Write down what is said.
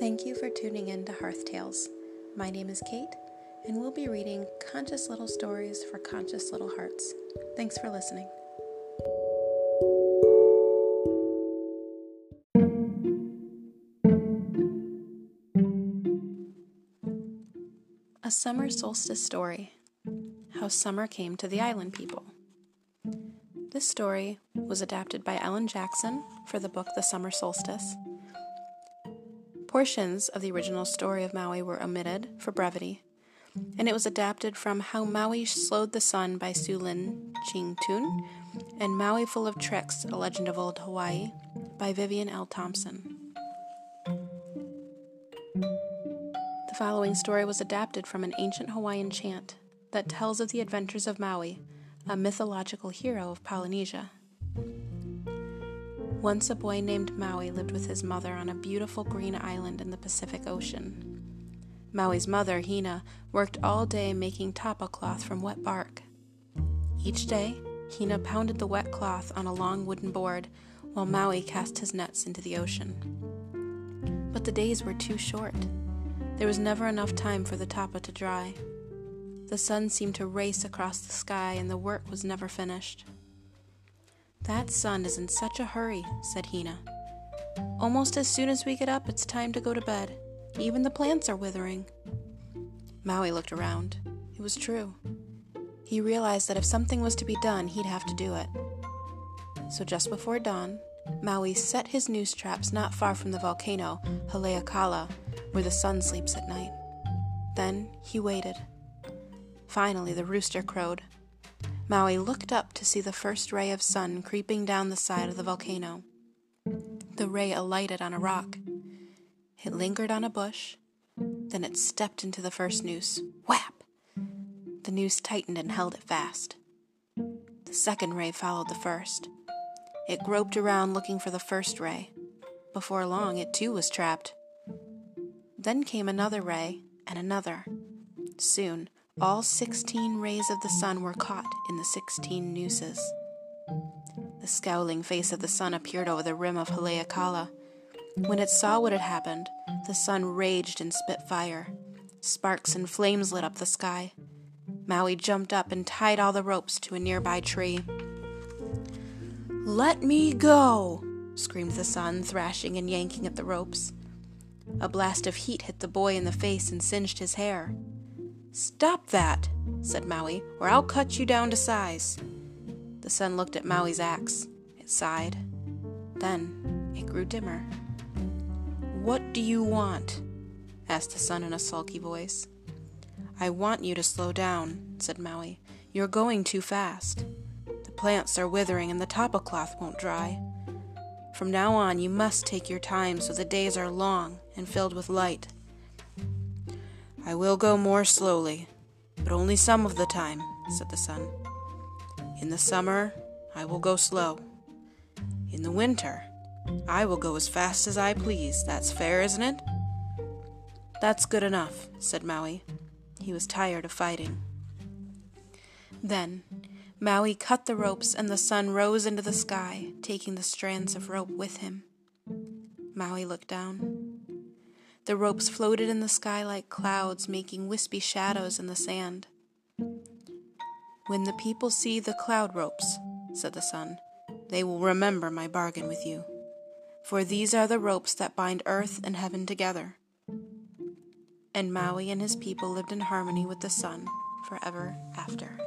Thank you for tuning in to Hearth Tales. My name is Kate, and we'll be reading Conscious Little Stories for Conscious Little Hearts. Thanks for listening. A Summer Solstice Story How Summer Came to the Island People. This story was adapted by Ellen Jackson for the book The Summer Solstice Portions of the original story of Maui were omitted for brevity, and it was adapted from How Maui Slowed the Sun by Suelyn Ching Tune and Maui Full of Tricks, A Legend of Old Hawaii by Vivian L. Thompson. The following story was adapted from an ancient Hawaiian chant that tells of the adventures of Maui, a mythological hero of Polynesia. Once a boy named Maui lived with his mother on a beautiful green island in the Pacific Ocean. Maui's mother, Hina, worked all day making tapa cloth from wet bark. Each day, Hina pounded the wet cloth on a long wooden board while Maui cast his nets into the ocean. But the days were too short. There was never enough time for the tapa to dry. The sun seemed to race across the sky, and the work was never finished. That sun is in such a hurry, said Hina. Almost as soon as we get up, it's time to go to bed. Even the plants are withering. Maui looked around. It was true. He realized that if something was to be done, he'd have to do it. So just before dawn, Maui set his noose traps not far from the volcano, Haleakala, where the sun sleeps at night. Then he waited. Finally, the rooster crowed. Maui looked up to see the first ray of sun creeping down the side of the volcano. The ray alighted on a rock. It lingered on a bush, then it stepped into the first noose. Whap! The noose tightened and held it fast. The second ray followed the first. It groped around looking for the first ray. Before long, it too was trapped. Then came another ray and another. Soon, all sixteen rays of the sun were caught in the sixteen nooses. The scowling face of the sun appeared over the rim of Haleakala. When it saw what had happened, the sun raged and spit fire. Sparks and flames lit up the sky. Maui jumped up and tied all the ropes to a nearby tree. Let me go! screamed the sun, thrashing and yanking at the ropes. A blast of heat hit the boy in the face and singed his hair. Stop that, said Maui, or I'll cut you down to size. The sun looked at Maui's axe. It sighed. Then it grew dimmer. What do you want? asked the sun in a sulky voice. I want you to slow down, said Maui. You're going too fast. The plants are withering and the tapa cloth won't dry. From now on, you must take your time so the days are long and filled with light. I will go more slowly, but only some of the time, said the sun. In the summer, I will go slow. In the winter, I will go as fast as I please. That's fair, isn't it? That's good enough, said Maui. He was tired of fighting. Then, Maui cut the ropes and the sun rose into the sky, taking the strands of rope with him. Maui looked down. The ropes floated in the sky like clouds, making wispy shadows in the sand. When the people see the cloud ropes, said the sun, they will remember my bargain with you. For these are the ropes that bind earth and heaven together. And Maui and his people lived in harmony with the sun forever after.